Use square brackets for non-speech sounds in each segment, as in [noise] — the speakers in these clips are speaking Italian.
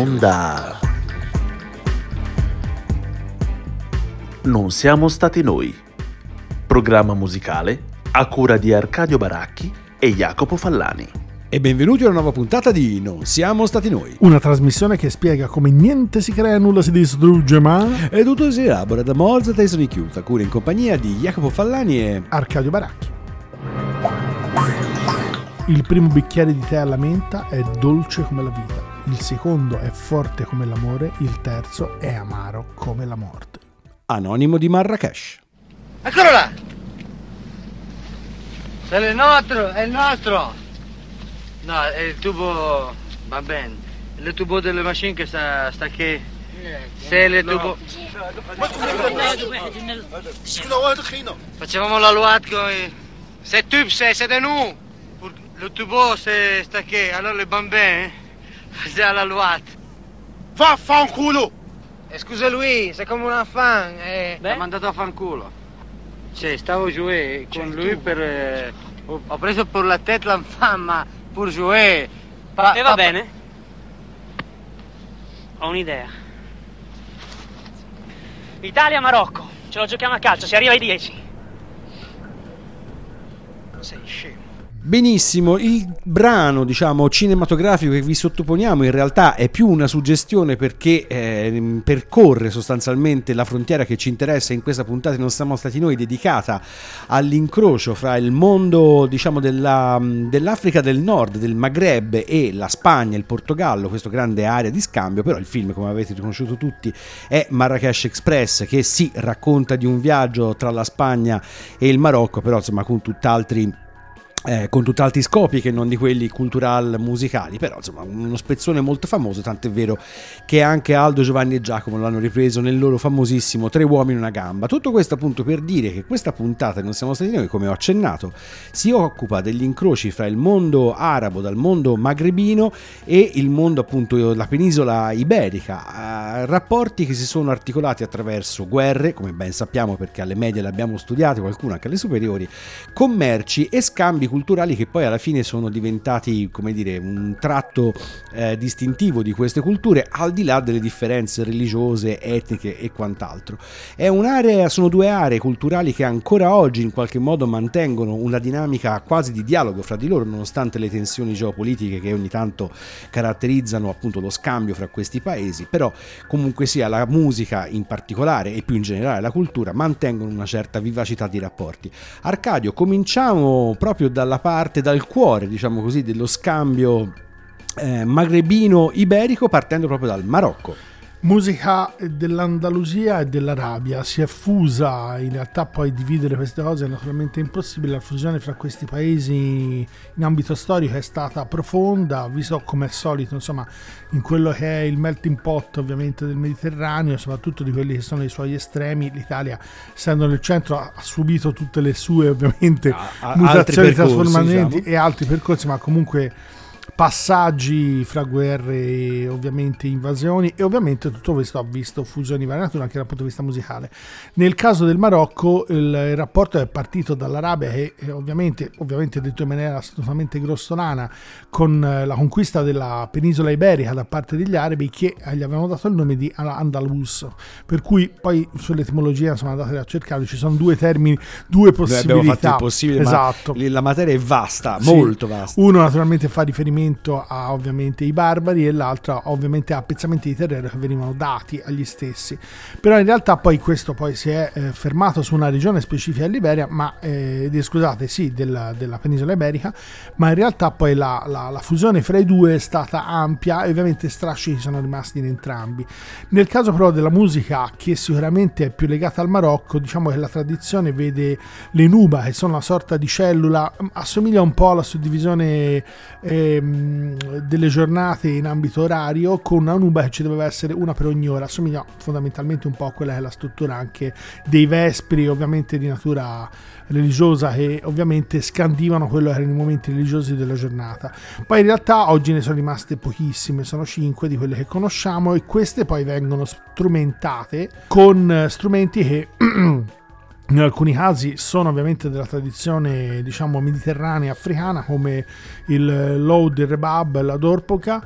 Onda. Non siamo stati noi. Programma musicale a cura di Arcadio Baracchi e Jacopo Fallani. E benvenuti a una nuova puntata di Non siamo stati noi. Una trasmissione che spiega come niente si crea, nulla si distrugge, ma... E tutto si elabora da Mozart e Chiusa, cura in compagnia di Jacopo Fallani e... Arcadio Baracchi. Il primo bicchiere di tè alla menta è dolce come la vita, il secondo è forte come l'amore, il terzo è amaro come la morte. Anonimo di Marrakesh. Eccolo là! È il nostro, è il nostro! No, è il tubo, va bene. Il tubo delle macchine che sta, sta che... Se il tubo... Facevamo la luat con i... C'est tube, c'est c'est de nous! Pour Le tubo, sta che... Allora le bambins faisaient la luat. Vaffanculo! Eh, scusa lui, sei come un fan. Eh, L'ha mandato a fanculo. Sì, stavo giù con lui per... eh, ho, ho preso per la tête l'enfant, ma pur. Pa- E va pa- bene. Ho un'idea. Italia-Marocco. Ce lo giochiamo a calcio, si arriva ai 10. Sei scemo. Benissimo, il brano diciamo cinematografico che vi sottoponiamo in realtà è più una suggestione perché eh, percorre sostanzialmente la frontiera che ci interessa. In questa puntata Non siamo stati noi dedicata all'incrocio fra il mondo diciamo della, dell'Africa del Nord, del Maghreb e la Spagna, il Portogallo, questa grande area di scambio, però il film come avete riconosciuto tutti è Marrakesh Express che si racconta di un viaggio tra la Spagna e il Marocco, però insomma con tutt'altri eh, con tutt'altri scopi che non di quelli cultural musicali, però insomma uno spezzone molto famoso, tant'è vero che anche Aldo, Giovanni e Giacomo l'hanno ripreso nel loro famosissimo Tre uomini una gamba. Tutto questo appunto per dire che questa puntata non siamo stati noi, come ho accennato, si occupa degli incroci fra il mondo arabo, dal mondo magrebino e il mondo appunto la penisola iberica, rapporti che si sono articolati attraverso guerre, come ben sappiamo perché alle medie le abbiamo studiate, qualcuno anche alle superiori, commerci e scambi culturali che poi alla fine sono diventati, come dire, un tratto eh, distintivo di queste culture, al di là delle differenze religiose, etniche e quant'altro. È un'area, sono due aree culturali che ancora oggi in qualche modo mantengono una dinamica quasi di dialogo fra di loro, nonostante le tensioni geopolitiche che ogni tanto caratterizzano appunto lo scambio fra questi paesi, però comunque sia la musica in particolare e più in generale la cultura mantengono una certa vivacità di rapporti. Arcadio, cominciamo proprio dalla parte, dal cuore, diciamo così, dello scambio eh, magrebino-iberico partendo proprio dal Marocco. Musica dell'Andalusia e dell'Arabia. Si è fusa, in realtà poi dividere queste cose è naturalmente impossibile, la fusione fra questi paesi in ambito storico è stata profonda, visto come al solito insomma in quello che è il melting pot ovviamente del Mediterraneo, soprattutto di quelli che sono i suoi estremi, l'Italia essendo nel centro ha subito tutte le sue ovviamente A- a- mutazioni, percorsi, trasformamenti diciamo. e altri percorsi, ma comunque passaggi fra guerre e ovviamente invasioni e ovviamente tutto questo ha visto fusioni varie nature anche dal punto di vista musicale. Nel caso del Marocco il, il rapporto è partito dall'Arabia che eh, ovviamente, ovviamente detto in maniera assolutamente grossolana con eh, la conquista della penisola iberica da parte degli arabi che gli avevano dato il nome di Al- Andalus per cui poi sull'etimologia insomma andate a cercare ci sono due termini due Noi possibilità abbiamo fatto il possibile, esatto ma la materia è vasta, sì. molto vasta. Uno naturalmente fa riferimento a ovviamente i barbari e l'altro ovviamente a pezzamenti di terreno che venivano dati agli stessi. Però in realtà poi questo poi si è eh, fermato su una regione specifica dell'Iberia, ma eh, scusate, sì, della, della penisola iberica, ma in realtà poi la, la- la fusione fra i due è stata ampia e ovviamente strascichi sono rimasti in entrambi. Nel caso però della musica che sicuramente è più legata al Marocco, diciamo che la tradizione vede le nuba che sono una sorta di cellula, mm, assomiglia un po' alla suddivisione ehm, delle giornate in ambito orario con una nuba che ci doveva essere una per ogni ora, assomiglia fondamentalmente un po' a quella che è la struttura anche dei vespri, ovviamente di natura religiosa che ovviamente scandivano quello che erano i momenti religiosi della giornata. Poi in realtà oggi ne sono rimaste pochissime, sono cinque di quelle che conosciamo e queste poi vengono strumentate con strumenti che [clears throat] in alcuni casi sono ovviamente della tradizione diciamo mediterranea africana come il loud, il rebab, la dorpoca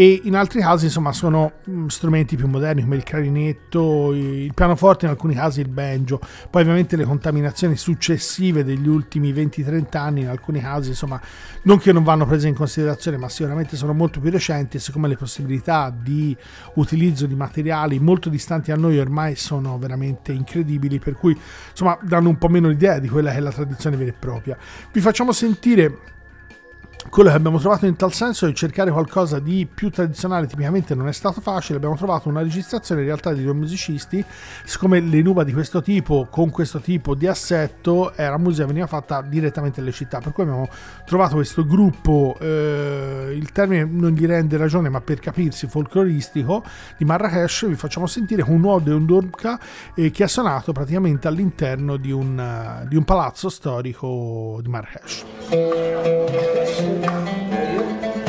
e in altri casi insomma sono mh, strumenti più moderni come il clarinetto, il pianoforte, in alcuni casi il banjo, poi ovviamente le contaminazioni successive degli ultimi 20-30 anni in alcuni casi insomma non che non vanno prese in considerazione ma sicuramente sono molto più recenti e siccome le possibilità di utilizzo di materiali molto distanti a noi ormai sono veramente incredibili per cui insomma danno un po' meno l'idea di quella che è la tradizione vera e propria. Vi facciamo sentire quello che abbiamo trovato in tal senso è cercare qualcosa di più tradizionale, tipicamente non è stato facile, abbiamo trovato una registrazione in realtà di due musicisti, siccome le nuba di questo tipo, con questo tipo di assetto, era musica veniva fatta direttamente nelle città, per cui abbiamo trovato questo gruppo, eh, il termine non gli rende ragione, ma per capirsi, folcloristico, di Marrakesh, vi facciamo sentire un Ode e un Dormka eh, che ha suonato praticamente all'interno di un, di un palazzo storico di Marrakesh. Thank you.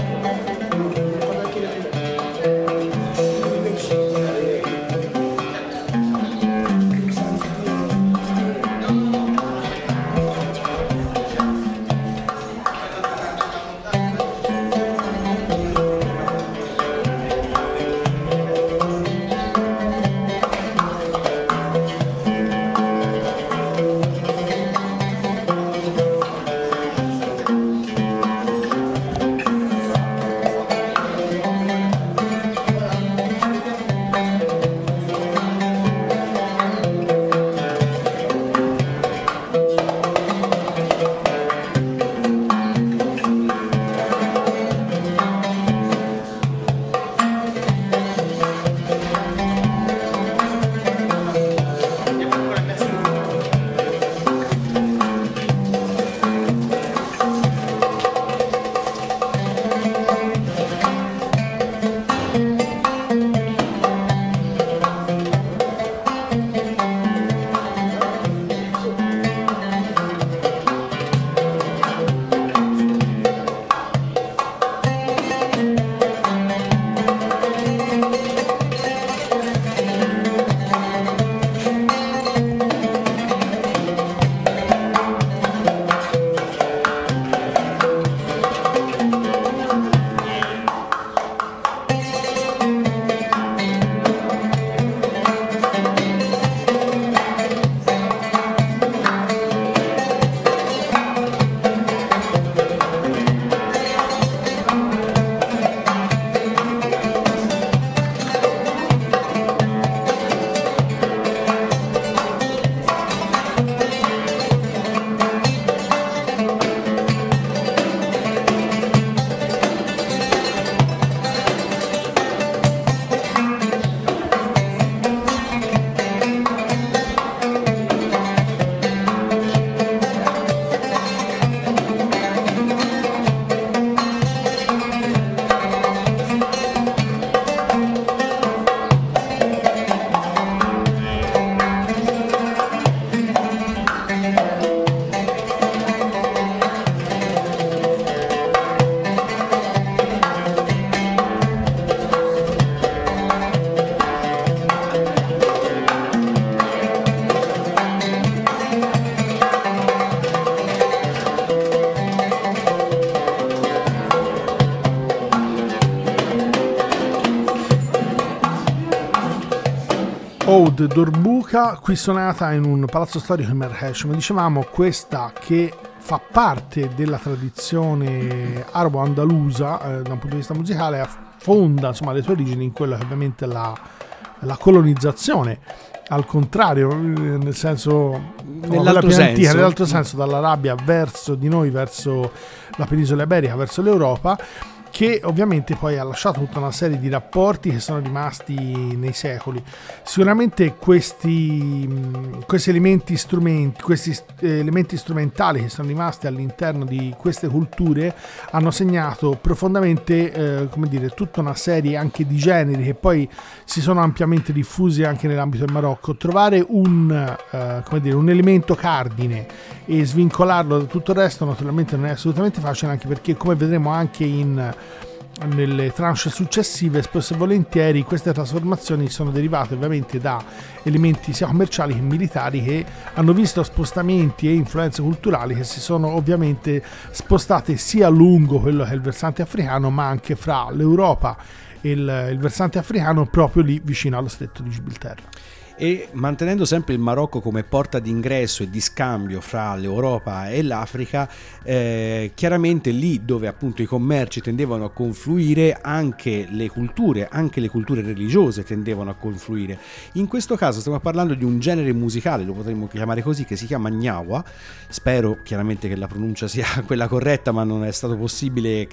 Ode Dorbuca, qui suonata in un palazzo storico in Marrakesh. Come dicevamo, questa che fa parte della tradizione arabo-andalusa eh, da un punto di vista musicale, affonda insomma, le sue origini in quella che ovviamente è la, la colonizzazione al contrario, nel senso nell'altro senso. Antica, nell'altro senso dall'Arabia verso di noi, verso la penisola iberica, verso l'Europa che ovviamente poi ha lasciato tutta una serie di rapporti che sono rimasti nei secoli. Sicuramente questi, questi elementi strumenti, questi elementi strumentali che sono rimasti all'interno di queste culture hanno segnato profondamente, eh, come dire, tutta una serie anche di generi che poi si sono ampiamente diffusi anche nell'ambito del Marocco. Trovare un, eh, come dire, un elemento cardine e svincolarlo da tutto il resto naturalmente non è assolutamente facile anche perché come vedremo anche in nelle tranche successive, spesso e volentieri queste trasformazioni sono derivate ovviamente da elementi sia commerciali che militari che hanno visto spostamenti e influenze culturali che si sono ovviamente spostate sia lungo quello che è il versante africano ma anche fra l'Europa e il, il versante africano proprio lì vicino allo stretto di Gibilterra e mantenendo sempre il Marocco come porta d'ingresso e di scambio fra l'Europa e l'Africa, eh, chiaramente lì dove appunto i commerci tendevano a confluire, anche le culture, anche le culture religiose tendevano a confluire. In questo caso stiamo parlando di un genere musicale, lo potremmo chiamare così, che si chiama Gnawa. Spero chiaramente che la pronuncia sia [laughs] quella corretta, ma non è stato possibile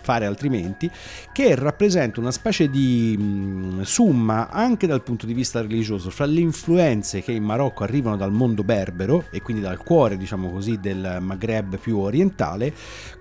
fare altrimenti, che rappresenta una specie di mh, mm, summa anche dal punto di vista religioso fra le influenze che in Marocco arrivano dal mondo berbero e quindi dal cuore, diciamo così, del Maghreb più orientale,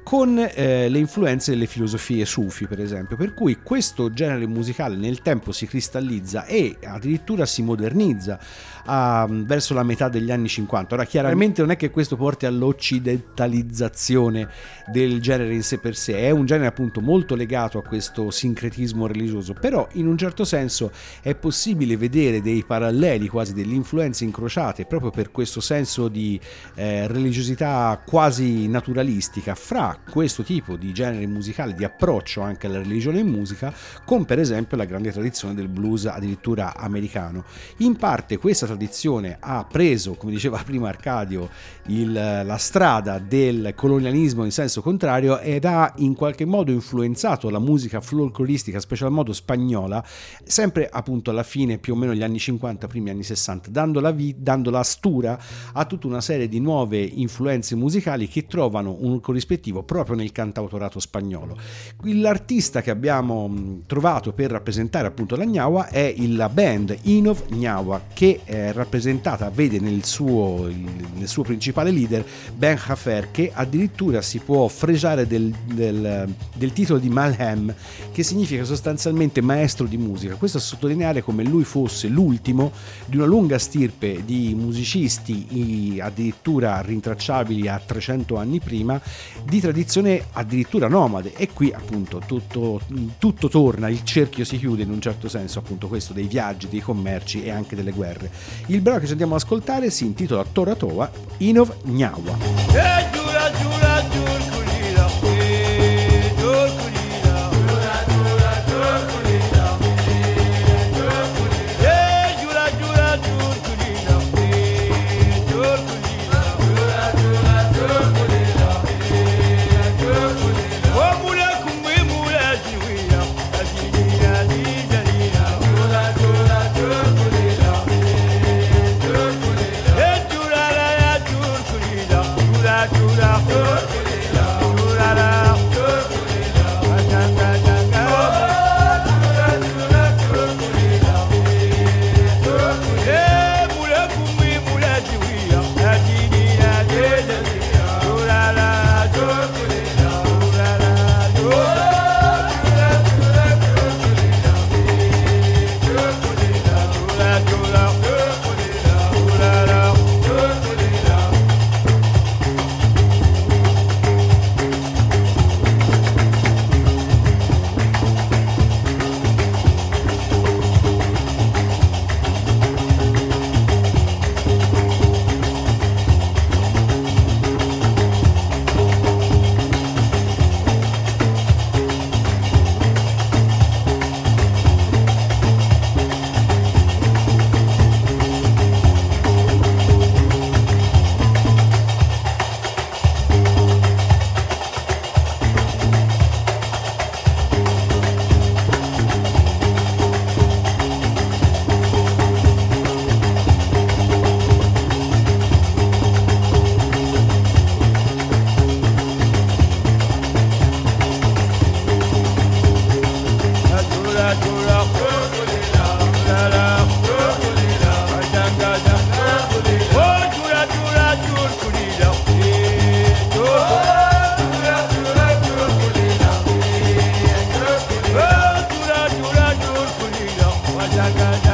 con eh, le influenze delle filosofie sufi, per esempio. Per cui questo genere musicale nel tempo si cristallizza e addirittura si modernizza a, verso la metà degli anni 50. Ora, chiaramente non è che questo porti all'occidentalizzazione del genere in sé per sé, è un genere appunto molto legato a questo sincretismo religioso, però in un certo senso è possibile vedere dei paralleli, quasi delle influenze incrociate, proprio per questo senso di eh, religiosità quasi naturalistica fra questo tipo di genere musicale, di approccio anche alla religione in musica, con per esempio la grande tradizione del blues addirittura americano. In parte questa tradizione ha preso, come diceva prima Arcadio, il, la strada del colonialismo in senso contrario ed ha in qualche modo influenzato la musica folcloristica, special modo spagnola, sempre appunto alla fine più o meno gli anni 50, primi anni 60, dando la, vi- dando la stura a tutta una serie di nuove influenze musicali che trovano un corrispettivo proprio nel cantautorato spagnolo. L'artista che abbiamo trovato per rappresentare appunto la Gnawa è la band Inov Gnawa che è rappresentata, vede nel suo, nel suo principale leader Ben Hafer che addirittura si può fregiare del, del, del titolo di Malhem che significa sostanzialmente maestro di musica. Questo a sottolineare come lui fosse l'ultimo di una lunga stirpe di musicisti addirittura rintracciabili a 300 anni prima di tradizione addirittura nomade e qui appunto tutto, tutto torna, il cerchio si chiude in un certo senso appunto questo dei viaggi, dei commerci e anche delle guerre. Il brano che ci andiamo ad ascoltare si intitola Toratova Inov Gnawa.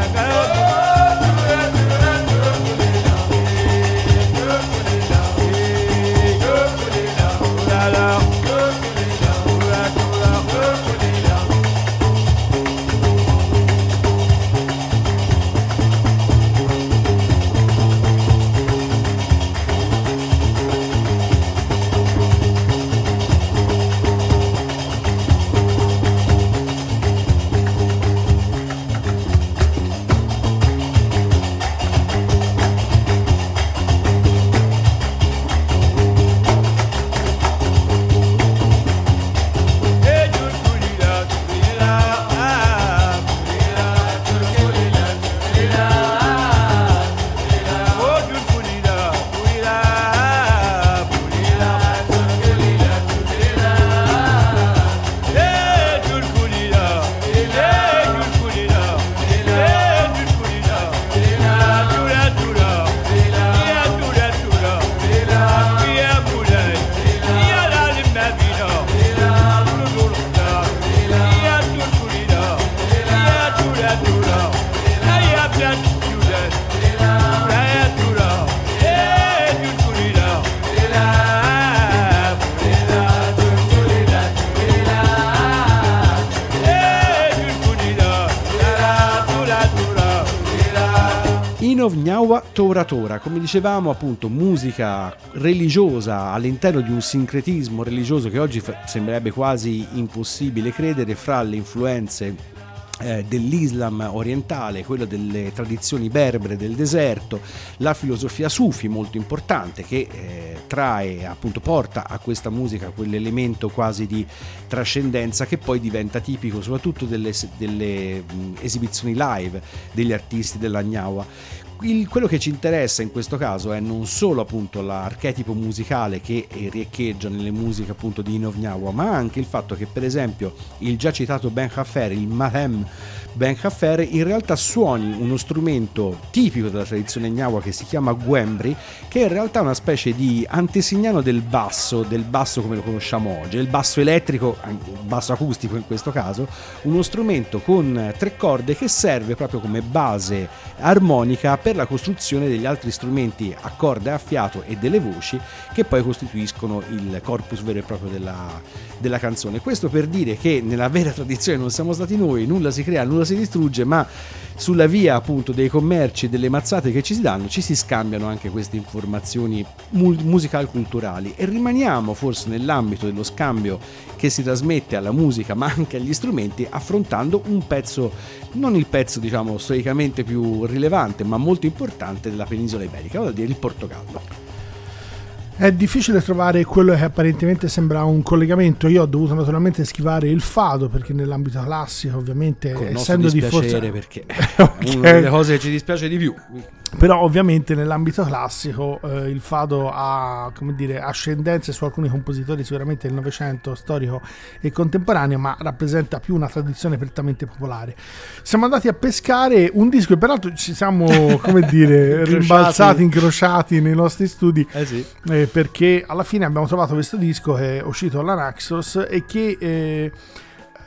Jagat Nyawa Tora Tora, come dicevamo appunto musica religiosa all'interno di un sincretismo religioso che oggi sembrerebbe quasi impossibile credere fra le influenze eh, dell'Islam orientale, quello delle tradizioni berbere del deserto, la filosofia sufi molto importante che eh, trae, appunto porta a questa musica quell'elemento quasi di trascendenza che poi diventa tipico soprattutto delle, delle mh, esibizioni live degli artisti della Gnawa il, quello che ci interessa in questo caso è non solo appunto l'archetipo musicale che riecheggia nelle musiche appunto di Inovnyawa, ma anche il fatto che per esempio il già citato Ben Haffer, il Mahem Ben Haffer, in realtà suoni uno strumento tipico della tradizione gnawa che si chiama Gwembri, che è in realtà una specie di antesignano del basso, del basso come lo conosciamo oggi, il basso elettrico, basso acustico in questo caso, uno strumento con tre corde che serve proprio come base armonica per la costruzione degli altri strumenti a corda e a fiato e delle voci che poi costituiscono il corpus vero e proprio della, della canzone. Questo per dire che nella vera tradizione non siamo stati noi, nulla si crea, nulla si distrugge, ma sulla via appunto dei commerci e delle mazzate che ci si danno ci si scambiano anche queste informazioni musical culturali. E rimaniamo forse nell'ambito dello scambio che si trasmette alla musica ma anche agli strumenti affrontando un pezzo non il pezzo diciamo storicamente più rilevante ma molto importante della penisola iberica vale a dire il Portogallo è difficile trovare quello che apparentemente sembra un collegamento. Io ho dovuto naturalmente schivare il fado perché nell'ambito classico, ovviamente, Con essendo di forza perché [laughs] okay. è una delle cose che ci dispiace di più. Però ovviamente nell'ambito classico eh, il fado ha come dire, ascendenze su alcuni compositori sicuramente del Novecento storico e contemporaneo, ma rappresenta più una tradizione prettamente popolare. Siamo andati a pescare un disco e peraltro ci siamo [laughs] come dire rimbalzati, incrociati nei nostri studi eh sì. eh, perché alla fine abbiamo trovato questo disco che è uscito alla Naxos e che eh,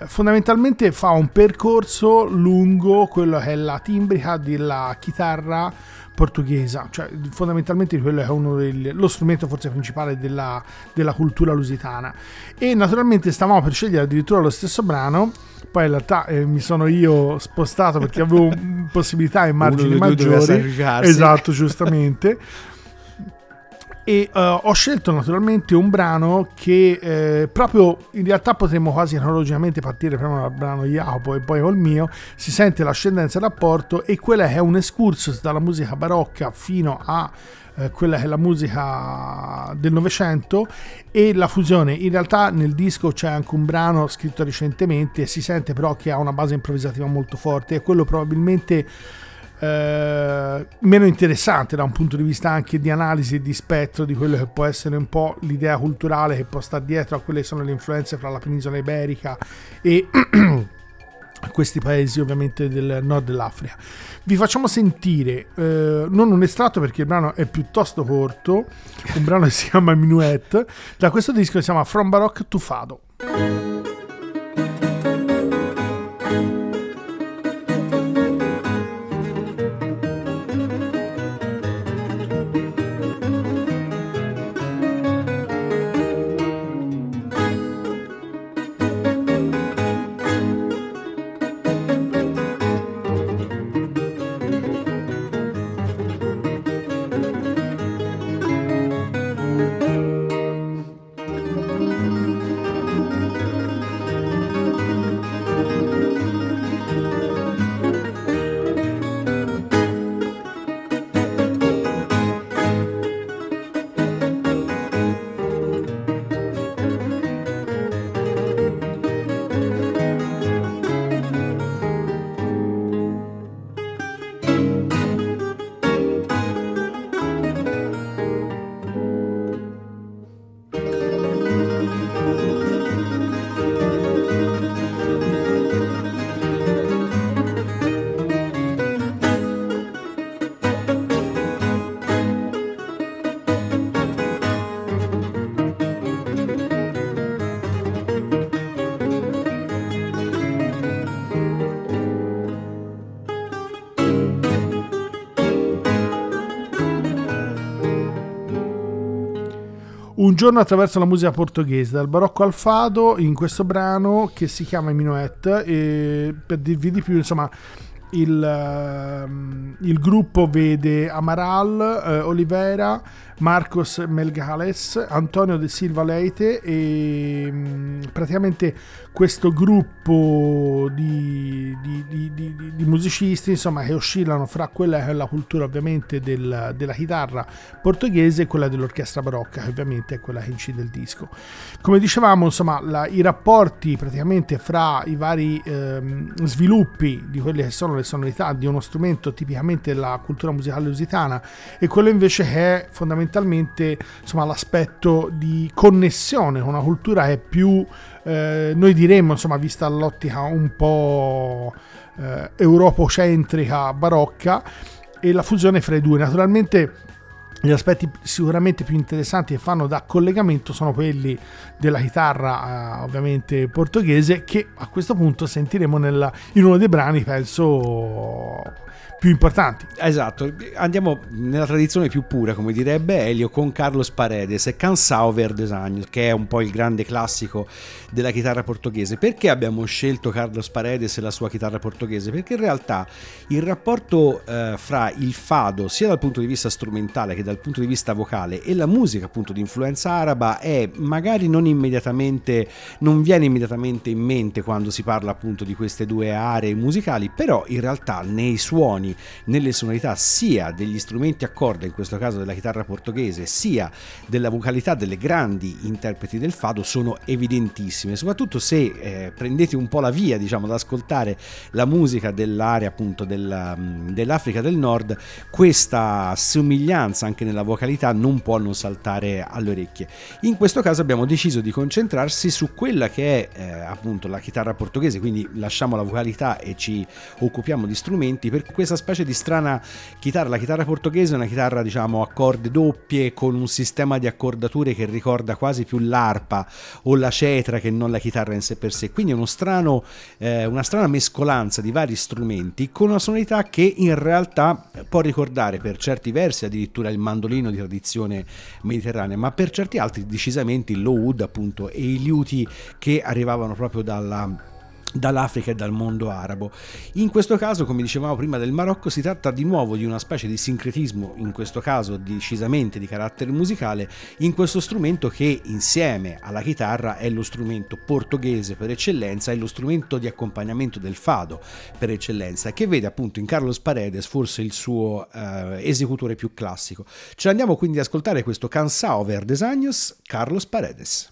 fondamentalmente fa un percorso lungo quello che è la timbrica della chitarra portoghese, cioè fondamentalmente quello è uno dei, lo strumento forse principale della, della, cultura lusitana. E naturalmente stavamo per scegliere addirittura lo stesso brano, poi in realtà eh, mi sono io spostato perché avevo [laughs] possibilità e margini maggiori. Esatto, giustamente. [laughs] e uh, ho scelto naturalmente un brano che eh, proprio in realtà potremmo quasi cronologicamente partire prima dal brano Jacopo e poi col mio si sente l'ascendenza del rapporto e quella è un excursus dalla musica barocca fino a eh, quella che è la musica del Novecento e la fusione. In realtà nel disco c'è anche un brano scritto recentemente si sente però che ha una base improvvisativa molto forte e quello probabilmente eh, meno interessante da un punto di vista anche di analisi e di spettro di quello che può essere un po' l'idea culturale che può stare dietro a quelle che sono le influenze fra la penisola iberica e [clears throat] questi paesi ovviamente del nord dell'Africa. Vi facciamo sentire eh, non un estratto perché il brano è piuttosto corto, un brano che si chiama Minuet, da questo disco che si chiama From Baroque to Fado. Un giorno attraverso la musica portoghese, dal barocco al fado, in questo brano che si chiama Minuet. E per dirvi di più, insomma, il, ehm, il gruppo vede Amaral, eh, Olivera, Marcos Melgales, Antonio De Silva Leite e mh, praticamente questo gruppo di, di, di, di, di musicisti insomma, che oscillano fra quella che è la cultura ovviamente del, della chitarra portoghese e quella dell'orchestra barocca che ovviamente è quella che incide il disco. Come dicevamo insomma la, i rapporti praticamente fra i vari ehm, sviluppi di quelle che sono le sonorità di uno strumento tipicamente della cultura musicale lusitana e quello invece è fondamentalmente insomma, l'aspetto di connessione con una cultura è più eh, noi diremmo, insomma, vista l'ottica un po' eh, europocentrica, barocca, e la fusione fra i due. Naturalmente gli aspetti sicuramente più interessanti che fanno da collegamento sono quelli della chitarra eh, ovviamente portoghese che a questo punto sentiremo nella, in uno dei brani penso più importanti. Esatto, andiamo nella tradizione più pura, come direbbe Elio, con Carlos Paredes e Cansao Verdes Años, che è un po' il grande classico della chitarra portoghese. Perché abbiamo scelto Carlos Paredes e la sua chitarra portoghese? Perché in realtà il rapporto eh, fra il fado, sia dal punto di vista strumentale che dal punto di vista vocale, e la musica appunto di influenza araba è magari non immediatamente, non viene immediatamente in mente quando si parla appunto di queste due aree musicali, però in realtà nei suoni suoni, nelle sonorità sia degli strumenti a corda, in questo caso della chitarra portoghese, sia della vocalità delle grandi interpreti del fado sono evidentissime, soprattutto se eh, prendete un po' la via, diciamo, ad ascoltare la musica dell'area appunto della, mm, dell'Africa del Nord, questa somiglianza anche nella vocalità non può non saltare alle orecchie. In questo caso abbiamo deciso di concentrarsi su quella che è eh, appunto la chitarra portoghese, quindi lasciamo la vocalità e ci occupiamo di strumenti per questa specie di strana chitarra. La chitarra portoghese è una chitarra, diciamo, a corde doppie con un sistema di accordature che ricorda quasi più l'arpa o la cetra che non la chitarra in sé per sé. Quindi è uno strano, eh, una strana mescolanza di vari strumenti con una sonorità che in realtà può ricordare per certi versi addirittura il mandolino di tradizione mediterranea, ma per certi altri decisamente il low wood appunto e i liuti che arrivavano proprio dalla dall'Africa e dal mondo arabo. In questo caso, come dicevamo prima del Marocco, si tratta di nuovo di una specie di sincretismo, in questo caso decisamente di carattere musicale, in questo strumento che insieme alla chitarra è lo strumento portoghese per eccellenza, è lo strumento di accompagnamento del fado per eccellenza, che vede appunto in Carlos Paredes forse il suo eh, esecutore più classico. Ce l'andiamo quindi ad ascoltare questo Cansao Verdes Años, Carlos Paredes.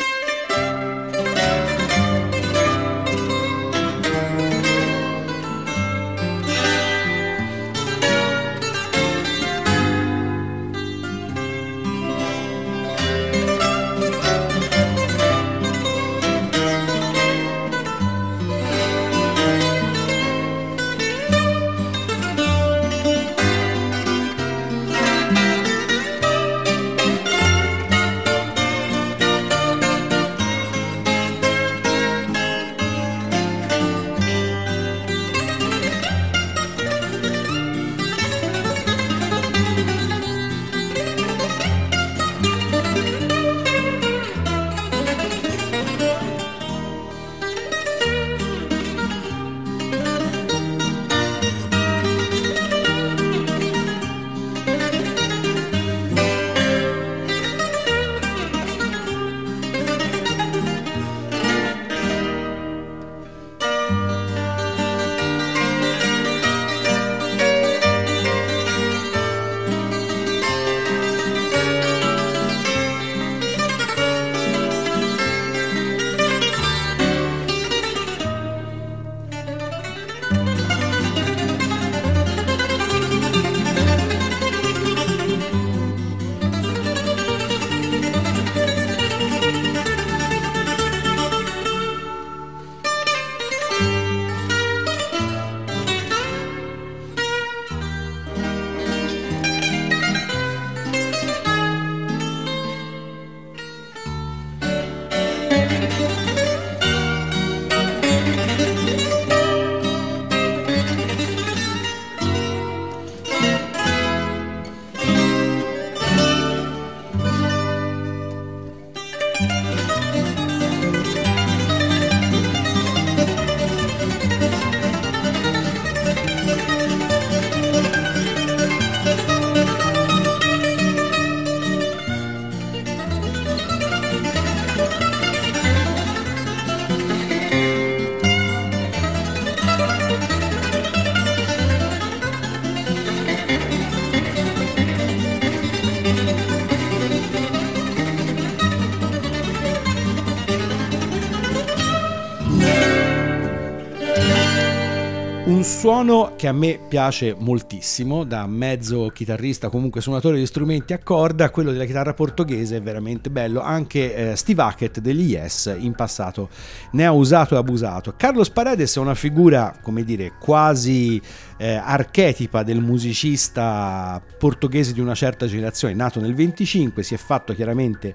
Suono che a me piace moltissimo, da mezzo chitarrista, comunque suonatore di strumenti a corda, quello della chitarra portoghese è veramente bello. Anche eh, Steve Hackett degli Yes in passato ne ha usato e abusato. Carlos Paredes è una figura, come dire, quasi eh, archetipa del musicista portoghese di una certa generazione, nato nel 25, si è fatto chiaramente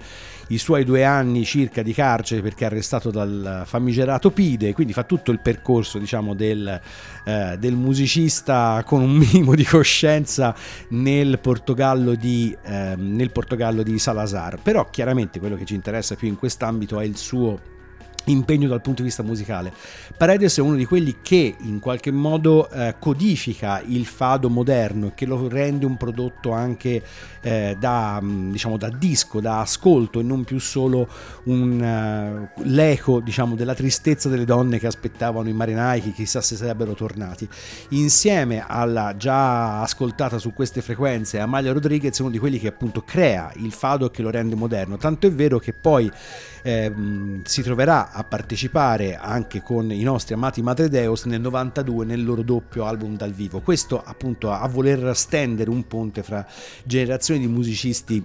i suoi due anni circa di carcere perché arrestato dal famigerato Pide, quindi fa tutto il percorso diciamo del, eh, del musicista con un minimo di coscienza nel Portogallo, di, eh, nel Portogallo di Salazar, però chiaramente quello che ci interessa più in quest'ambito è il suo impegno dal punto di vista musicale. Paredes è uno di quelli che in qualche modo eh, codifica il fado moderno e che lo rende un prodotto anche eh, da, mm, diciamo, da disco, da ascolto e non più solo un, uh, l'eco diciamo, della tristezza delle donne che aspettavano i marinai che chissà se sarebbero tornati. Insieme alla già ascoltata su queste frequenze Amalia Rodriguez è uno di quelli che appunto crea il fado e che lo rende moderno, tanto è vero che poi eh, si troverà a partecipare anche con i nostri amati Madre Deus nel 92 nel loro doppio album dal vivo. Questo appunto a voler stendere un ponte fra generazioni di musicisti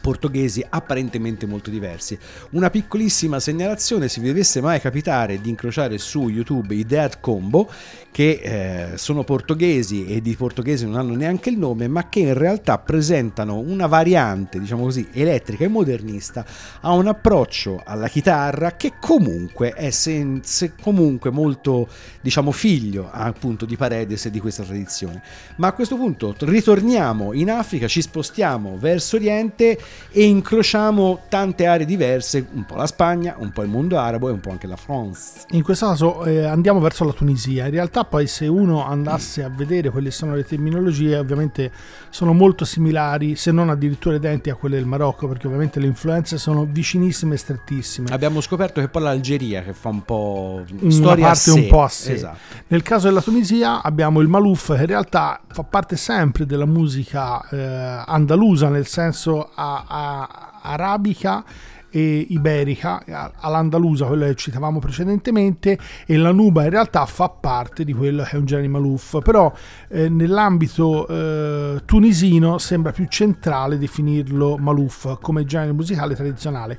portoghesi apparentemente molto diversi. Una piccolissima segnalazione, se vi dovesse mai capitare di incrociare su YouTube i Dead Combo, che eh, sono portoghesi e di portoghese non hanno neanche il nome, ma che in realtà presentano una variante, diciamo così, elettrica e modernista a un approccio alla chitarra che comunque è sen- se comunque molto, diciamo, figlio appunto di Paredes e di questa tradizione. Ma a questo punto ritorniamo in Africa, ci spostiamo verso Oriente e incrociamo tante aree diverse, un po' la Spagna, un po' il mondo arabo e un po' anche la France. In questo caso eh, andiamo verso la Tunisia. In realtà poi se uno andasse a vedere quelle sono le terminologie, ovviamente sono molto similari, se non addirittura identiche a quelle del Marocco, perché ovviamente le influenze sono vicinissime e strettissime. Abbiamo scoperto che poi l'Algeria che fa un po' una storia parte a sé. un po' a sé. Esatto. Nel caso della Tunisia abbiamo il Malouf che in realtà fa parte sempre della musica eh, andalusa, nel senso a, arabica e iberica, all'andalusa, quello che citavamo precedentemente, e la nuba in realtà fa parte di quello che è un genere Malouf, però eh, nell'ambito eh, tunisino sembra più centrale definirlo Malouf come genere musicale tradizionale.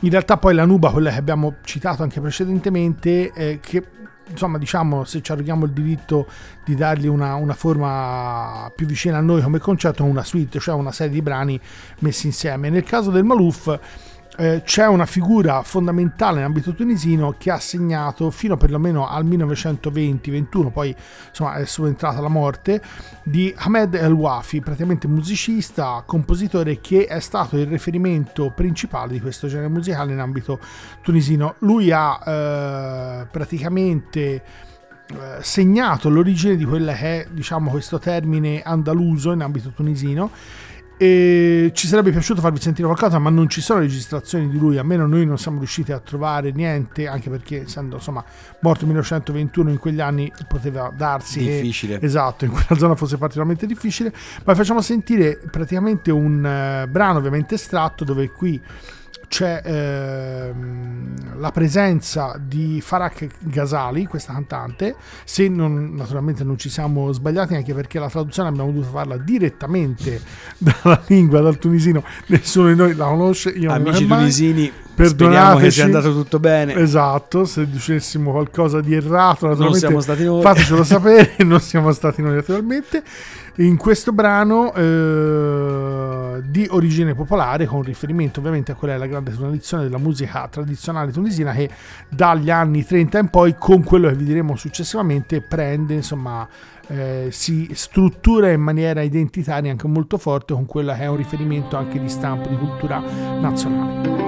In realtà poi la nuba, quella che abbiamo citato anche precedentemente, eh, che insomma diciamo se ci arroghiamo il diritto di dargli una, una forma più vicina a noi come concetto, una suite, cioè una serie di brani messi insieme. Nel caso del Malouf eh, c'è una figura fondamentale in ambito tunisino che ha segnato fino perlomeno al 1920-21, poi insomma è subentrata la morte, di Ahmed El Wafi, praticamente musicista, compositore che è stato il riferimento principale di questo genere musicale in ambito tunisino. Lui ha eh, praticamente eh, segnato l'origine di quella che è diciamo questo termine andaluso in ambito tunisino e ci sarebbe piaciuto farvi sentire qualcosa ma non ci sono registrazioni di lui almeno noi non siamo riusciti a trovare niente anche perché essendo insomma morto nel 1921 in quegli anni poteva darsi che- Difficile. esatto in quella zona fosse particolarmente difficile ma facciamo sentire praticamente un eh, brano ovviamente estratto dove qui c'è ehm, la presenza di Farah Ghazali, questa cantante, se non, naturalmente non ci siamo sbagliati anche perché la traduzione abbiamo dovuto farla direttamente [laughs] dalla lingua, dal tunisino, nessuno di noi la conosce, io Amici tunisini. Speriamo che sia andato tutto bene. Esatto, se dicessimo qualcosa di errato, naturalmente siamo stati noi. fatecelo sapere, [laughs] non siamo stati noi naturalmente. In questo brano eh, di origine popolare, con riferimento ovviamente a quella che è la grande tradizione della musica tradizionale tunisina, che dagli anni 30 in poi, con quello che vi diremo successivamente, prende insomma. eh, si struttura in maniera identitaria anche molto forte con quello che è un riferimento anche di stampo di cultura nazionale.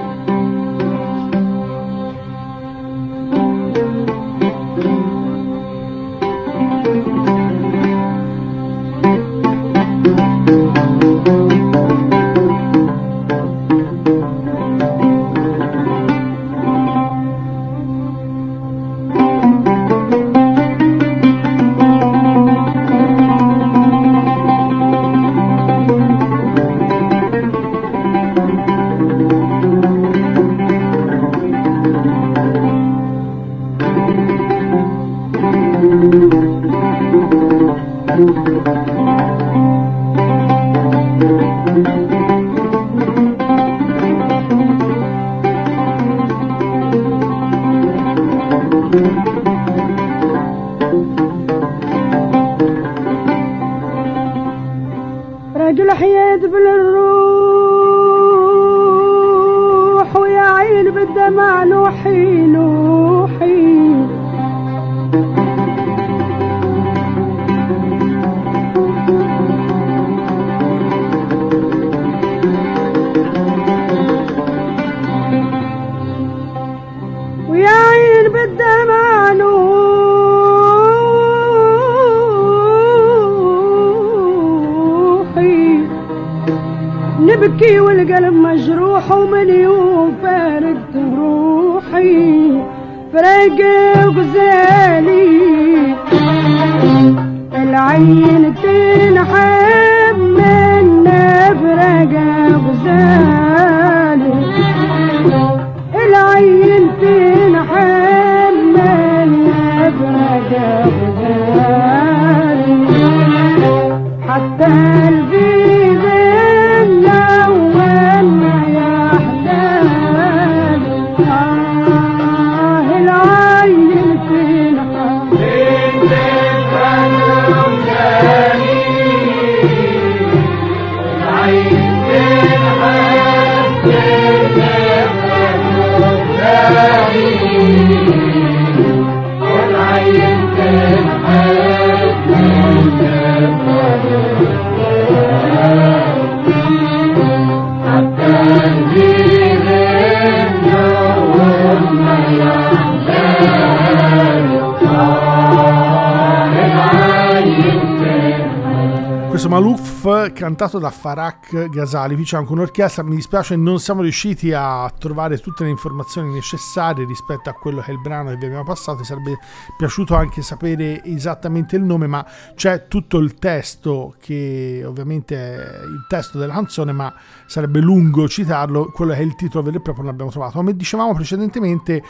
Cantato da Farak Ghazali, c'è anche un'orchestra, mi dispiace non siamo riusciti a trovare tutte le informazioni necessarie rispetto a quello che è il brano che vi abbiamo passato, sarebbe piaciuto anche sapere esattamente il nome, ma c'è tutto il testo che ovviamente è il testo della canzone, ma sarebbe lungo citarlo, quello che è il titolo vero e proprio non abbiamo trovato. Come dicevamo precedentemente,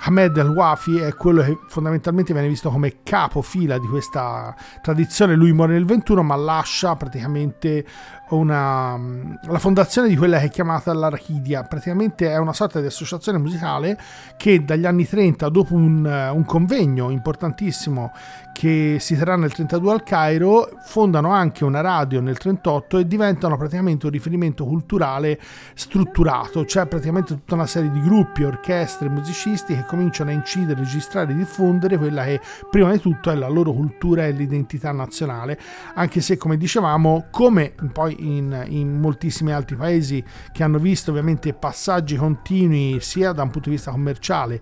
Ahmed al-Wafi è quello che fondamentalmente viene visto come capofila di questa tradizione. Lui muore nel 21, ma lascia praticamente una, la fondazione di quella che è chiamata l'Archidia. Praticamente è una sorta di associazione musicale che dagli anni 30, dopo un, un convegno importantissimo che si terrà nel 32 al Cairo, fondano anche una radio nel 38 e diventano praticamente un riferimento culturale strutturato. C'è praticamente tutta una serie di gruppi, orchestre, musicisti che cominciano a incidere, registrare e diffondere quella che prima di tutto è la loro cultura e l'identità nazionale, anche se come dicevamo, come poi in, in moltissimi altri paesi che hanno visto ovviamente passaggi continui sia da un punto di vista commerciale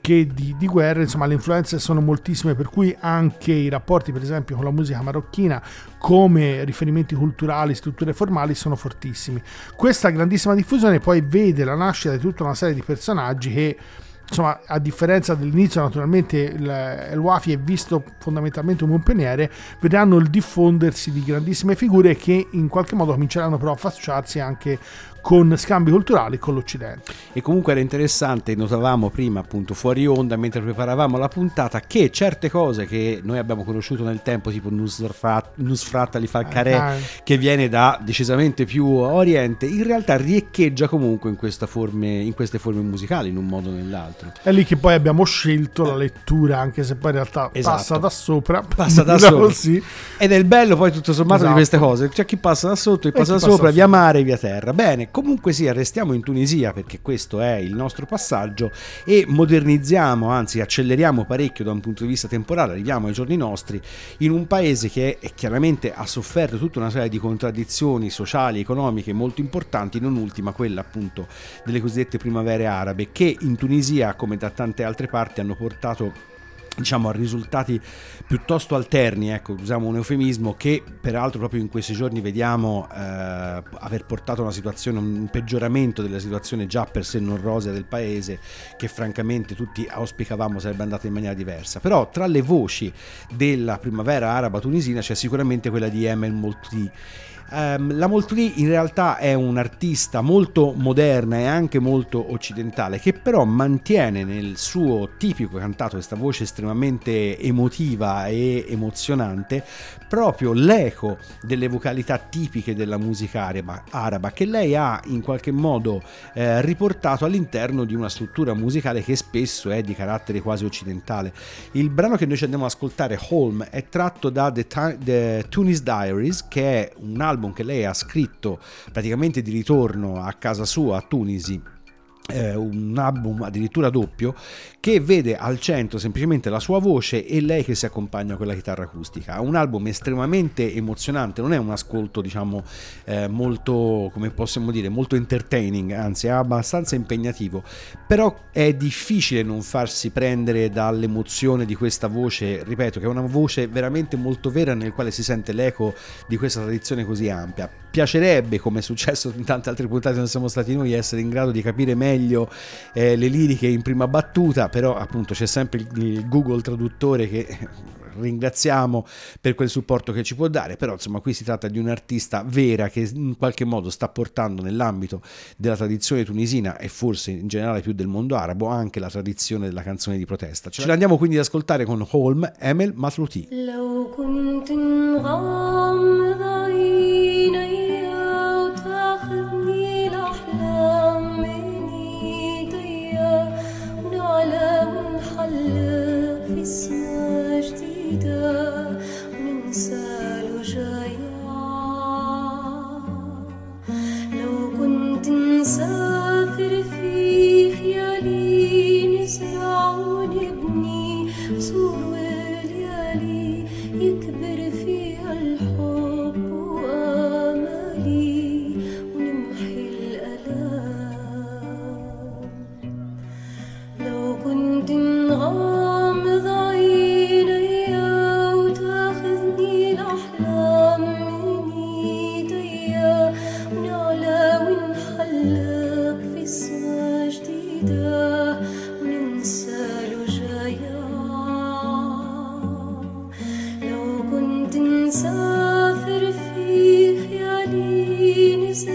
che di, di, guerra, insomma le influenze sono moltissime, per cui anche i rapporti per esempio con la musica marocchina come riferimenti culturali, strutture formali sono fortissimi. Questa grandissima diffusione poi vede la nascita di tutta una serie di personaggi che insomma, a differenza dell'inizio, naturalmente il, il Wafi è visto fondamentalmente come un pioniere, vedranno il diffondersi di grandissime figure che in qualche modo cominceranno però a affacciarsi anche con scambi culturali con l'Occidente. E comunque era interessante, notavamo prima appunto fuori onda mentre preparavamo la puntata che certe cose che noi abbiamo conosciuto nel tempo tipo Nusfrat, Nusfrat Ali Falcarè Ah. che viene da decisamente più oriente in realtà riecheggia comunque in, questa forme, in queste forme musicali in un modo o nell'altro. È lì che poi abbiamo scelto la lettura, anche se poi in realtà Esatto. passa da sopra. Passa [laughs] da sopra. così. Ed è il bello poi tutto sommato Esatto. di queste cose. C'è chi passa da sotto, chi E passa chi da passa sopra, da via sopra. mare via terra. Bene, comunque sia, restiamo in Tunisia perché questo è il nostro passaggio e modernizziamo, anzi acceleriamo parecchio da un punto di vista temporale, arriviamo ai giorni nostri, in un paese che è, chiaramente ha sofferto tutta una serie di contraddizioni sociali, economiche molto importanti, non ultima quella appunto delle cosiddette primavere arabe, che in Tunisia, come da tante altre parti, hanno portato diciamo a risultati piuttosto alterni, ecco, usiamo un eufemismo che peraltro proprio in questi giorni vediamo eh, aver portato a una situazione, un peggioramento della situazione già per sé non rosea del paese che francamente tutti auspicavamo sarebbe andata in maniera diversa. Però tra le voci della primavera araba tunisina c'è sicuramente quella di Emel Molti. Ehm, la Moltri in realtà è un'artista molto moderna e anche molto occidentale che però mantiene nel suo tipico cantato questa voce estremamente emotiva e emozionante proprio l'eco delle vocalità tipiche della musica araba, araba che lei ha in qualche modo eh, riportato all'interno di una struttura musicale che spesso è di carattere quasi occidentale. Il brano che noi ci andiamo ad ascoltare, Holm, è tratto da The, Ti- The Tunis Diaries, che è un album album che lei ha scritto praticamente di ritorno a casa sua a Tunisi eh, un album addirittura doppio che vede al centro semplicemente la sua voce e lei che si accompagna con la chitarra acustica. Un album estremamente emozionante, non è un ascolto diciamo eh, molto, come possiamo dire, molto entertaining, anzi è abbastanza impegnativo, però è difficile non farsi prendere dall'emozione di questa voce, ripeto, che è una voce veramente molto vera nel quale si sente l'eco di questa tradizione così ampia. Piacerebbe, come è successo in tante altre puntate non siamo stati noi, essere in grado di capire meglio eh, le liriche in prima battuta, però appunto c'è sempre il, il Google traduttore che [laughs] ringraziamo per quel supporto che ci può dare, però insomma qui si tratta di un'artista vera che in qualche modo sta portando nell'ambito della tradizione tunisina e forse in generale più del mondo arabo anche la tradizione della canzone di protesta. Ce l'andiamo quindi ad ascoltare con Holm Emel Matruti.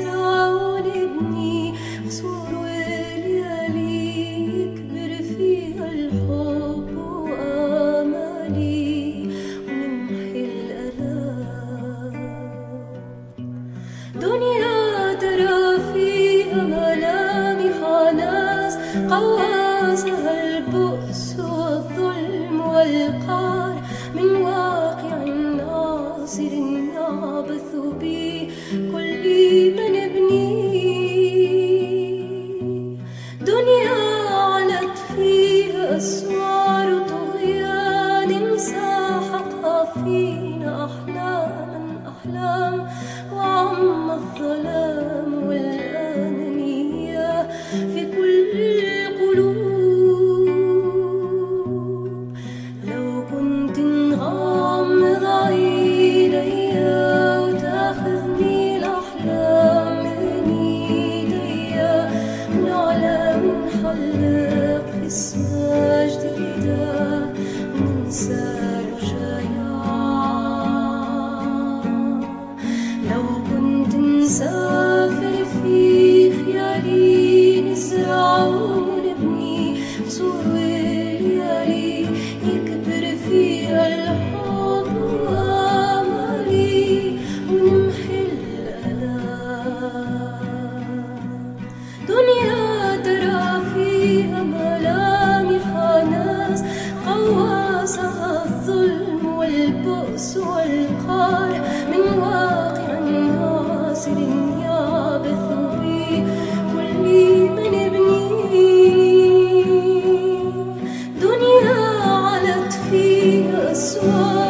Oh. Oh.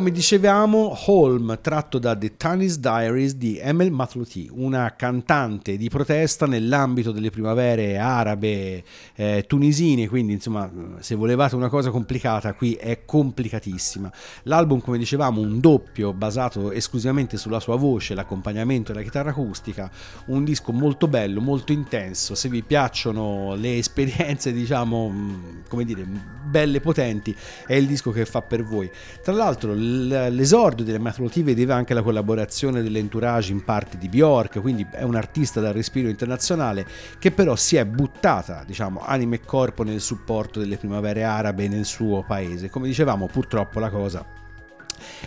Come dicevamo, Holm, tratto da The Tunis Diaries di Emel Matlouti, una cantante di protesta nell'ambito delle primavere arabe eh, tunisine, quindi insomma, se volevate una cosa complicata, qui è complicatissima. L'album, come dicevamo, un doppio basato esclusivamente sulla sua voce, l'accompagnamento e la chitarra acustica, un disco molto bello, molto intenso, se vi piacciono le esperienze, [laughs] diciamo, mh, come dire, belle potenti, è il disco che fa per voi. Tra l'altro l'esordio delle Matlouti vedeva anche la collaborazione dell'entourage in parte di Bjork, quindi è un artista dal respiro internazionale che però si è buttata, diciamo, anima e corpo nel supporto delle primavere arabe nel suo paese. Come dicevamo, purtroppo la cosa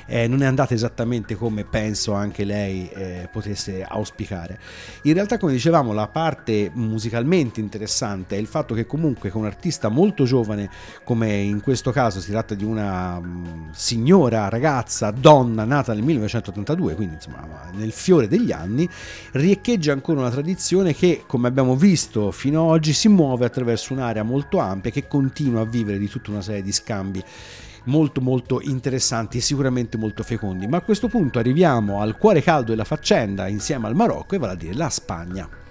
eh, non è andata esattamente come penso anche lei eh, potesse auspicare. In realtà, come dicevamo, la parte musicalmente interessante è il fatto che comunque con un artista molto giovane, come in questo caso si tratta di una mh, signora, ragazza, donna nata nel 1982, quindi insomma nel fiore degli anni, riecheggia ancora una tradizione che, come abbiamo visto fino ad oggi, si muove attraverso un'area molto ampia che continua a vivere di tutta una serie di scambi molto molto interessanti e sicuramente molto fecondi. Ma a questo punto arriviamo al cuore caldo della faccenda insieme al Marocco e vale a dire la Spagna.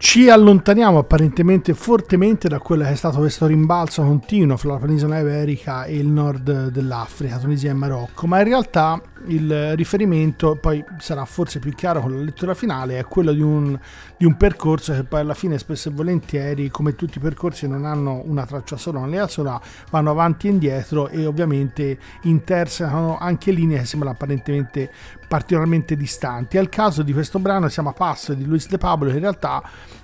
Ci allontaniamo apparentemente fortemente da quello che è stato questo rimbalzo continuo fra la penisola iberica e il nord dell'Africa, Tunisia e Marocco, ma in realtà il riferimento poi sarà forse più chiaro con la lettura finale, è quello di un, di un percorso che poi alla fine spesso e volentieri, come tutti i percorsi, non hanno una traccia sola, una linea sola, vanno avanti e indietro e ovviamente intersecano anche linee che sembrano apparentemente particolarmente distanti. Il caso di questo brano, siamo a passo di Luis De Pablo, che in realtà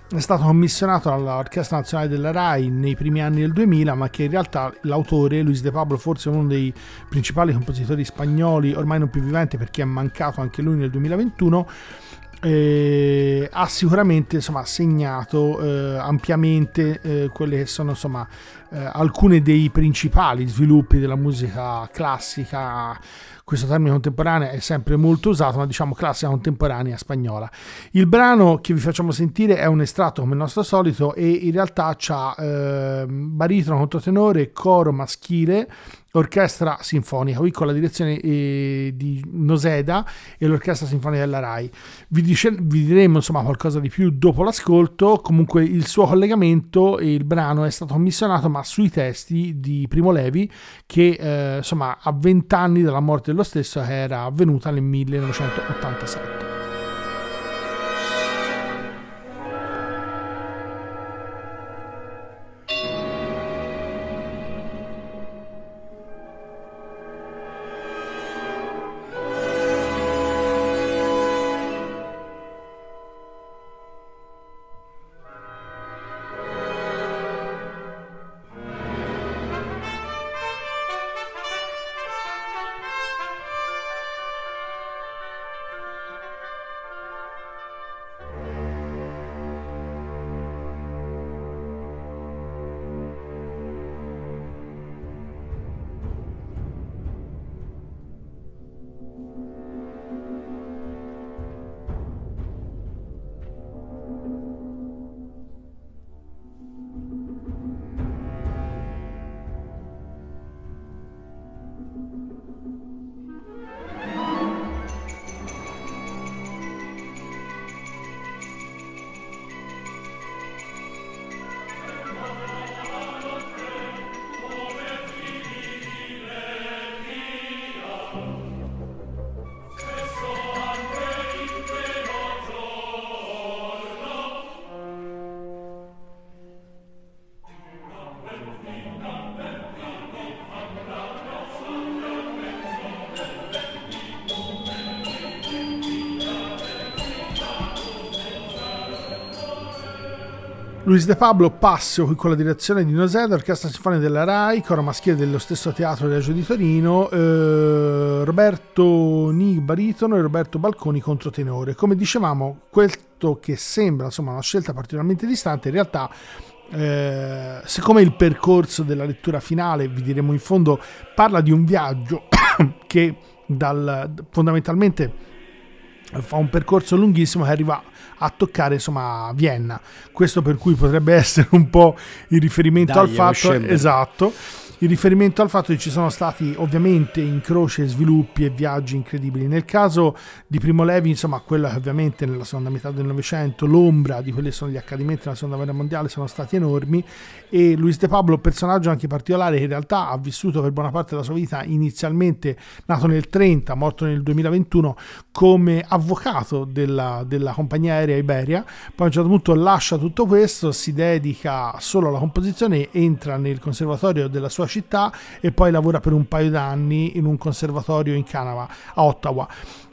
è stato commissionato all'Orchestra Nazionale della RAI nei primi anni del 2000, ma che in realtà l'autore, Luis De Pablo, forse uno dei principali compositori spagnoli, ormai non più vivente perché è mancato anche lui nel 2021, eh, ha sicuramente insomma, segnato eh, ampiamente eh, quelle che sono insomma, eh, alcune dei principali sviluppi della musica classica questo termine contemporanea è sempre molto usato, ma diciamo classica contemporanea spagnola. Il brano che vi facciamo sentire è un estratto come il nostro solito e in realtà ha eh, baritono, controtenore, coro maschile, orchestra sinfonica, qui con la direzione eh, di Noseda e l'orchestra sinfonica della RAI. Vi, dice, vi, diremo insomma qualcosa di più dopo l'ascolto, comunque il suo collegamento e il brano è stato commissionato ma sui testi di Primo Levi che eh, insomma a vent'anni dalla morte dello stesso era avvenuta nel 1987. Luis De Pablo Passio qui con la direzione di Noseda, Orchestra Sinfonica della RAI, coro maschile dello stesso teatro Reggio di Torino, eh, Roberto Ni baritono e Roberto Balconi controtenore. Come dicevamo, questo che sembra insomma una scelta particolarmente distante, in realtà eh, siccome il percorso della lettura finale, vi diremo in fondo, parla di un viaggio [coughs] che dal, fondamentalmente fa un percorso lunghissimo che arriva a toccare insomma Vienna. Questo per cui potrebbe [laughs] essere un po' il riferimento Dai, al fatto esatto in riferimento al fatto che ci sono stati ovviamente incroci, sviluppi e viaggi incredibili. Nel caso di Primo Levi, insomma, quello che ovviamente nella seconda metà del Novecento, l'ombra di quelli che sono gli accadimenti della seconda guerra mondiale sono stati enormi e Luis De Pablo, personaggio anche particolare che in realtà ha vissuto per buona parte della sua vita inizialmente nato nel 30, morto nel 2021 come avvocato della, della compagnia aerea Iberia, poi a un certo punto lascia tutto questo, si dedica solo alla composizione, entra nel conservatorio della sua città e poi lavora per un paio d'anni in un conservatorio in Canada, a Ottawa.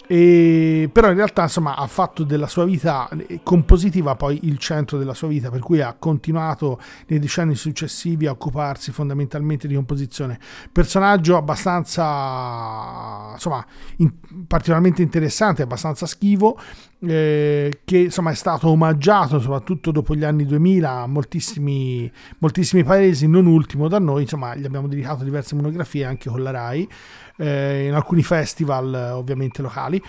E, però in realtà insomma ha fatto della sua vita eh, compositiva poi il centro della sua vita per cui ha continuato nei decenni successivi a occuparsi fondamentalmente di composizione personaggio abbastanza insomma in- particolarmente interessante abbastanza schivo eh, che insomma è stato omaggiato soprattutto dopo gli anni 2000 a moltissimi, moltissimi paesi non ultimo da noi insomma gli abbiamo dedicato diverse monografie anche con la RAI eh, in alcuni festival ovviamente locali.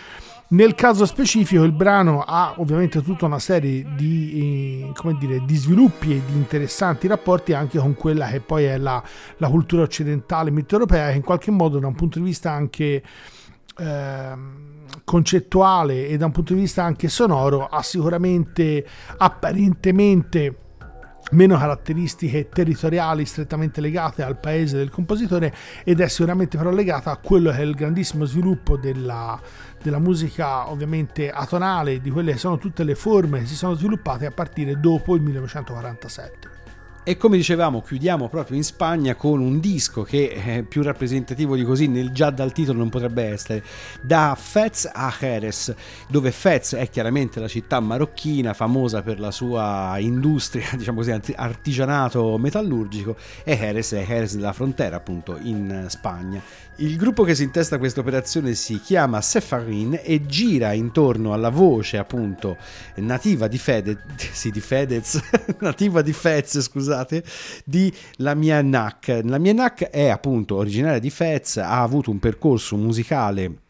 Nel caso specifico il brano ha ovviamente tutta una serie di, eh, dire, di sviluppi e di interessanti rapporti anche con quella che poi è la, la cultura occidentale mitteleuropea che in qualche modo da un punto di vista anche ehm, concettuale e da un punto di vista anche sonoro ha sicuramente apparentemente meno caratteristiche territoriali strettamente legate al paese del compositore ed è sicuramente però legata a quello che è il grandissimo sviluppo della, della musica ovviamente atonale, di quelle che sono tutte le forme che si sono sviluppate a partire dopo il 1947. E come dicevamo, chiudiamo proprio in Spagna con un disco che è più rappresentativo di così, nel, già dal titolo non potrebbe essere, da Fez a Jerez, dove Fez è chiaramente la città marocchina, famosa per la sua industria, [laughs] diciamo così, artigianato metallurgico, e Jerez è Jerez della frontera, appunto, in Spagna. Il gruppo che si intesta questa operazione si chiama Sefarin e gira intorno alla voce, appunto, nativa di Fedez, [laughs] sì, di Fedez, [laughs] nativa di Fez, scusate scusate, di Lamia Nak. Lamia Nak è appunto originaria di Fez, ha avuto un percorso musicale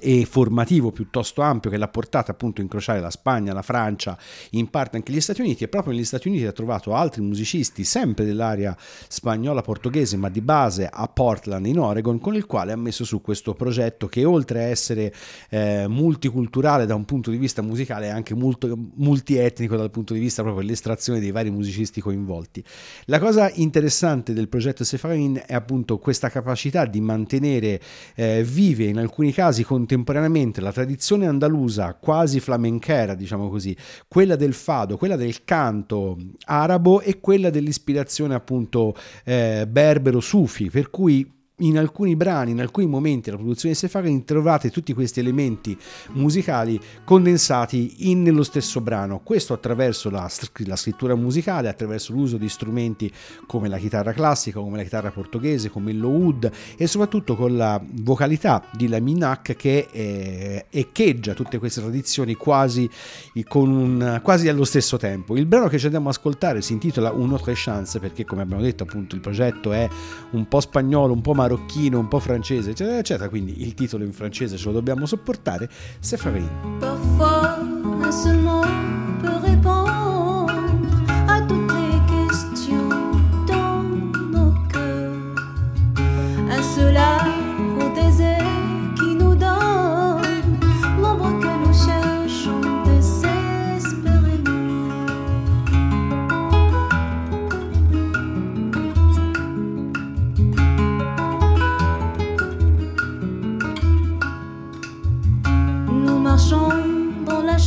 e formativo piuttosto ampio che l'ha portata appunto a incrociare la Spagna, la Francia, in parte anche gli Stati Uniti e proprio negli Stati Uniti ha trovato altri musicisti sempre dell'area spagnola portoghese ma di base a Portland in Oregon con il quale ha messo su questo progetto che oltre a essere eh, multiculturale da un punto di vista musicale è anche molto multietnico dal punto di vista proprio dell'estrazione dei vari musicisti coinvolti. La cosa interessante del progetto Sefarin è appunto questa capacità di mantenere eh, vive in alcuni casi con contemporaneamente la tradizione andalusa quasi flamenchera, diciamo così, quella del fado, quella del canto arabo e quella dell'ispirazione appunto eh, berbero sufi, per cui in alcuni brani, in alcuni momenti della produzione di Sefarin trovate tutti questi elementi musicali condensati in, nello stesso brano. Questo attraverso la, la, scrittura musicale, attraverso l'uso di strumenti come la chitarra classica, come la chitarra portoghese, come il loud e soprattutto con la vocalità di Laminak che eh, echeggia tutte queste tradizioni quasi, un, quasi, allo stesso tempo. Il brano che ci andiamo ad ascoltare si intitola Un chance perché come abbiamo detto appunto il progetto è un po' spagnolo, un po' marocchino, un po' francese, eccetera, eccetera. Quindi il titolo in francese ce lo dobbiamo sopportare. C'est Farid.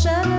shadow.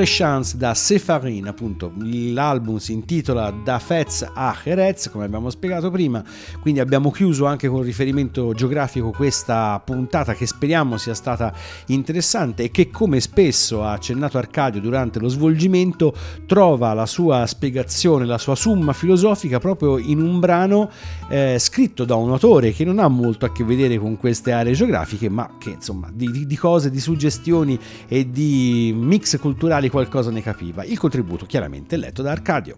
Notre Chance da Sefarin, appunto l'album si intitola Da Fez a Jerez, come abbiamo spiegato prima, quindi abbiamo chiuso anche con riferimento geografico questa puntata che speriamo sia stata interessante e che come spesso ha accennato Arcadio durante lo svolgimento trova la sua spiegazione, la sua summa filosofica proprio in un brano eh, scritto da un autore che non ha molto a che vedere con queste aree geografiche ma che insomma di, di, cose, di suggestioni e di mix culturali qualcosa ne capiva. Il contributo chiaramente letto da Arcadio.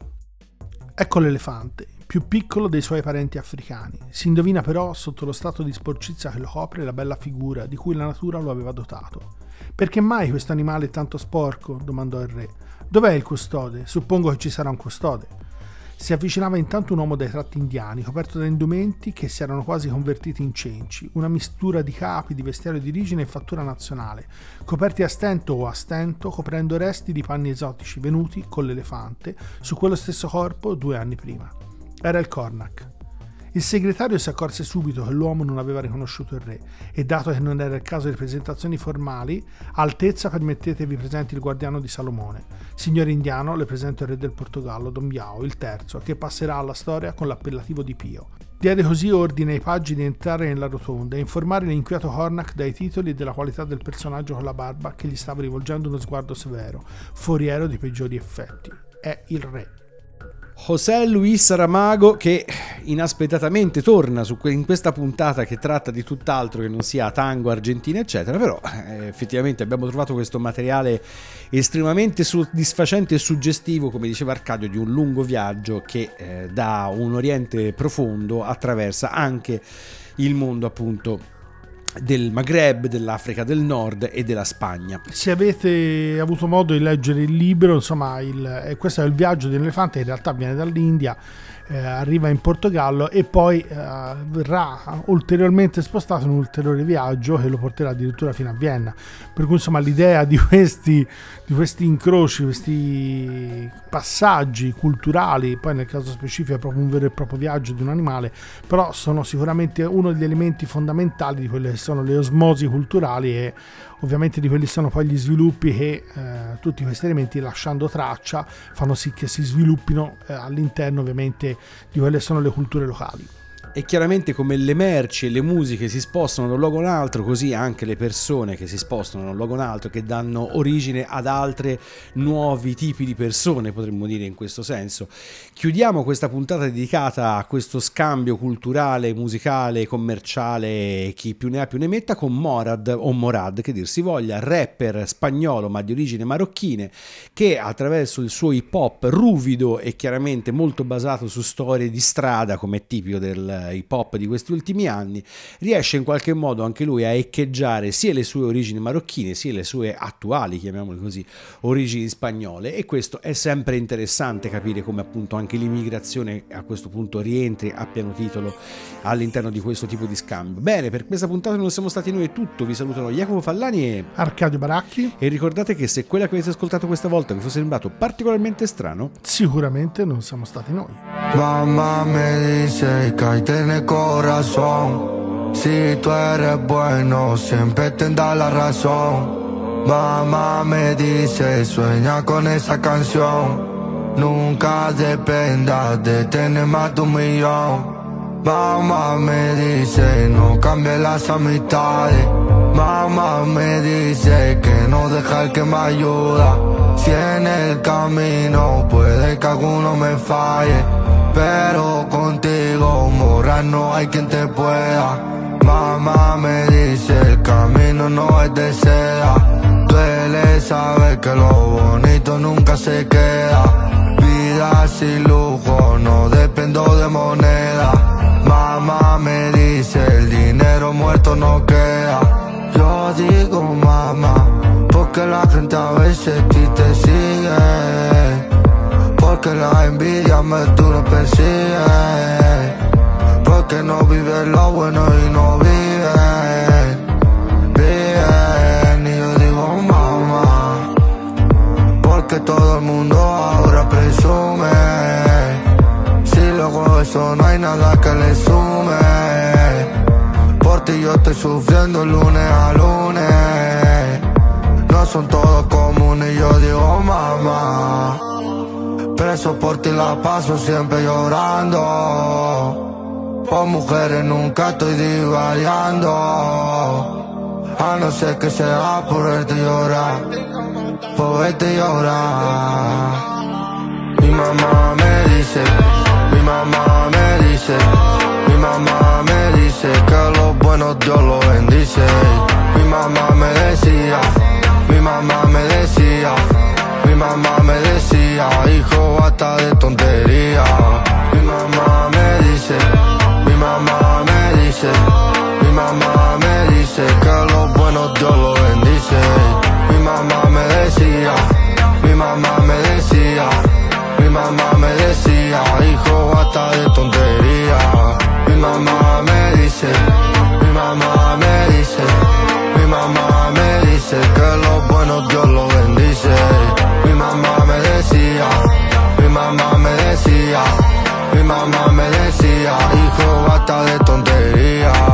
Ecco l'elefante, più piccolo dei suoi parenti africani. Si indovina però, sotto lo stato di sporcizia che lo copre, la bella figura di cui la natura lo aveva dotato. Perché mai questo animale è tanto sporco? domandò il re. Dov'è il custode? Suppongo che ci sarà un custode. Si avvicinava intanto un uomo dai tratti indiani, coperto da indumenti che si erano quasi convertiti in cenci, una mistura di capi, di vestiario di origine e fattura nazionale, coperti a stento o a stento, coprendo resti di panni esotici venuti con l'elefante su quello stesso corpo due anni prima. Era il Cornac. Il segretario si accorse subito che l'uomo non aveva riconosciuto il re e dato che non era il caso di presentazioni formali, altezza permettetevi presenti il guardiano di Salomone. Signore indiano, le presento il re del Portogallo, Don Biao, il terzo, che passerà alla storia con l'appellativo di Pio. Diede così ordine ai paggi di entrare nella rotonda e informare l'inquieto Hornack dai titoli e della qualità del personaggio con la barba che gli stava rivolgendo uno sguardo severo, foriero di peggiori effetti. È il re. José Luis Saramago che inaspettatamente torna que- in questa puntata che tratta di tutt'altro che non sia tango, Argentina eccetera, però eh, effettivamente abbiamo trovato questo materiale estremamente soddisfacente e suggestivo, come diceva Arcadio, di un lungo viaggio che eh, da un Oriente profondo attraversa anche il mondo appunto del Maghreb, dell'Africa del Nord e della Spagna. Se avete avuto modo di leggere il libro, insomma, il, eh, questo è il viaggio dell'elefante, in realtà viene dall'India, eh, arriva in Portogallo e poi eh, verrà ulteriormente spostato in un ulteriore viaggio che lo porterà addirittura fino a Vienna. Per cui insomma l'idea di questi, di questi incroci, questi passaggi culturali, poi nel caso specifico è proprio un vero e proprio viaggio di un animale, però sono sicuramente uno degli elementi fondamentali di quelle che sono le osmosi culturali e ovviamente di quelli sono poi gli sviluppi che eh, tutti questi elementi lasciando traccia fanno sì che si sviluppino eh, all'interno ovviamente di quelle sono le culture locali. E chiaramente come le merci e le musiche si spostano da un luogo a un altro, così anche le persone che si spostano da un luogo a un altro, che danno origine ad altre nuovi tipi di persone, potremmo dire in questo senso. Chiudiamo questa puntata dedicata a questo scambio culturale, musicale, commerciale, chi più ne ha più ne metta, con Morad o Morad, che dir si voglia, rapper spagnolo ma di origine marocchine, che attraverso il suo hip hop ruvido e chiaramente molto basato su storie di strada, come è tipico del hip hop di questi ultimi anni, riesce in qualche modo anche lui a echeggiare sia le sue origini marocchine sia le sue attuali, chiamiamole così, origini spagnole e questo è sempre interessante capire come appunto anche l'immigrazione a questo punto rientri a pieno titolo all'interno di questo tipo di scambio. Bene, per questa puntata non siamo stati noi è tutto, vi salutano Jacopo Fallani e Arcadio Baracchi e ricordate che se quella che avete ascoltato questa volta vi fosse sembrato particolarmente strano, sicuramente non siamo stati noi. Mamá me dice que ahí tiene corazón. Si tú eres bueno, siempre tendrás la razón. Mamá me dice, sueña con esa canción. Nunca dependas de tener más de un millón. Mamá me dice, no cambie las amistades. Mamá me dice que no deja el que me ayuda. Si en el camino puede que alguno me falle. Pero contigo, morra, no hay quien te pueda. Mamá me dice, el camino no es de seda. Duele saber que lo bonito nunca se queda. Vida sin lujo, no dependo de moneda. Mamá me dice, el dinero muerto no queda. Yo digo mamá, porque la gente a veces ti te sigue. Porque la envidia me tú no persigue. Porque no vive lo bueno y no vive. Bien, y yo digo mamá. Porque todo el mundo ahora presume. Si luego eso no hay nada que le sume. Por ti yo estoy sufriendo lunes a lunes. No son todos como uno y yo digo mamá. Preso por ti la paso siempre llorando. Por mujeres nunca estoy divariando. A no ser que sea por verte llorar. Por verte llorar. Mi mamá me dice, mi mamá me dice, mi mamá me dice que los buenos Dios los bendice. Mi mamá me decía, mi mamá me decía, mi mamá me decía, hijo, basta de tontería. Mi mamá me dice, mi mamá me dice, mi mamá me dice que los buenos Dios los bendice. Mi mamá me decía, mi mamá me decía, mi mamá me decía, hijo, basta de tontería. Mi mamá me dice, mi mamá me dice, mi mamá me dice que los buenos Dios los mi mamá me decía, mi mamá me decía, mi mamá me decía, hijo basta de tonterías.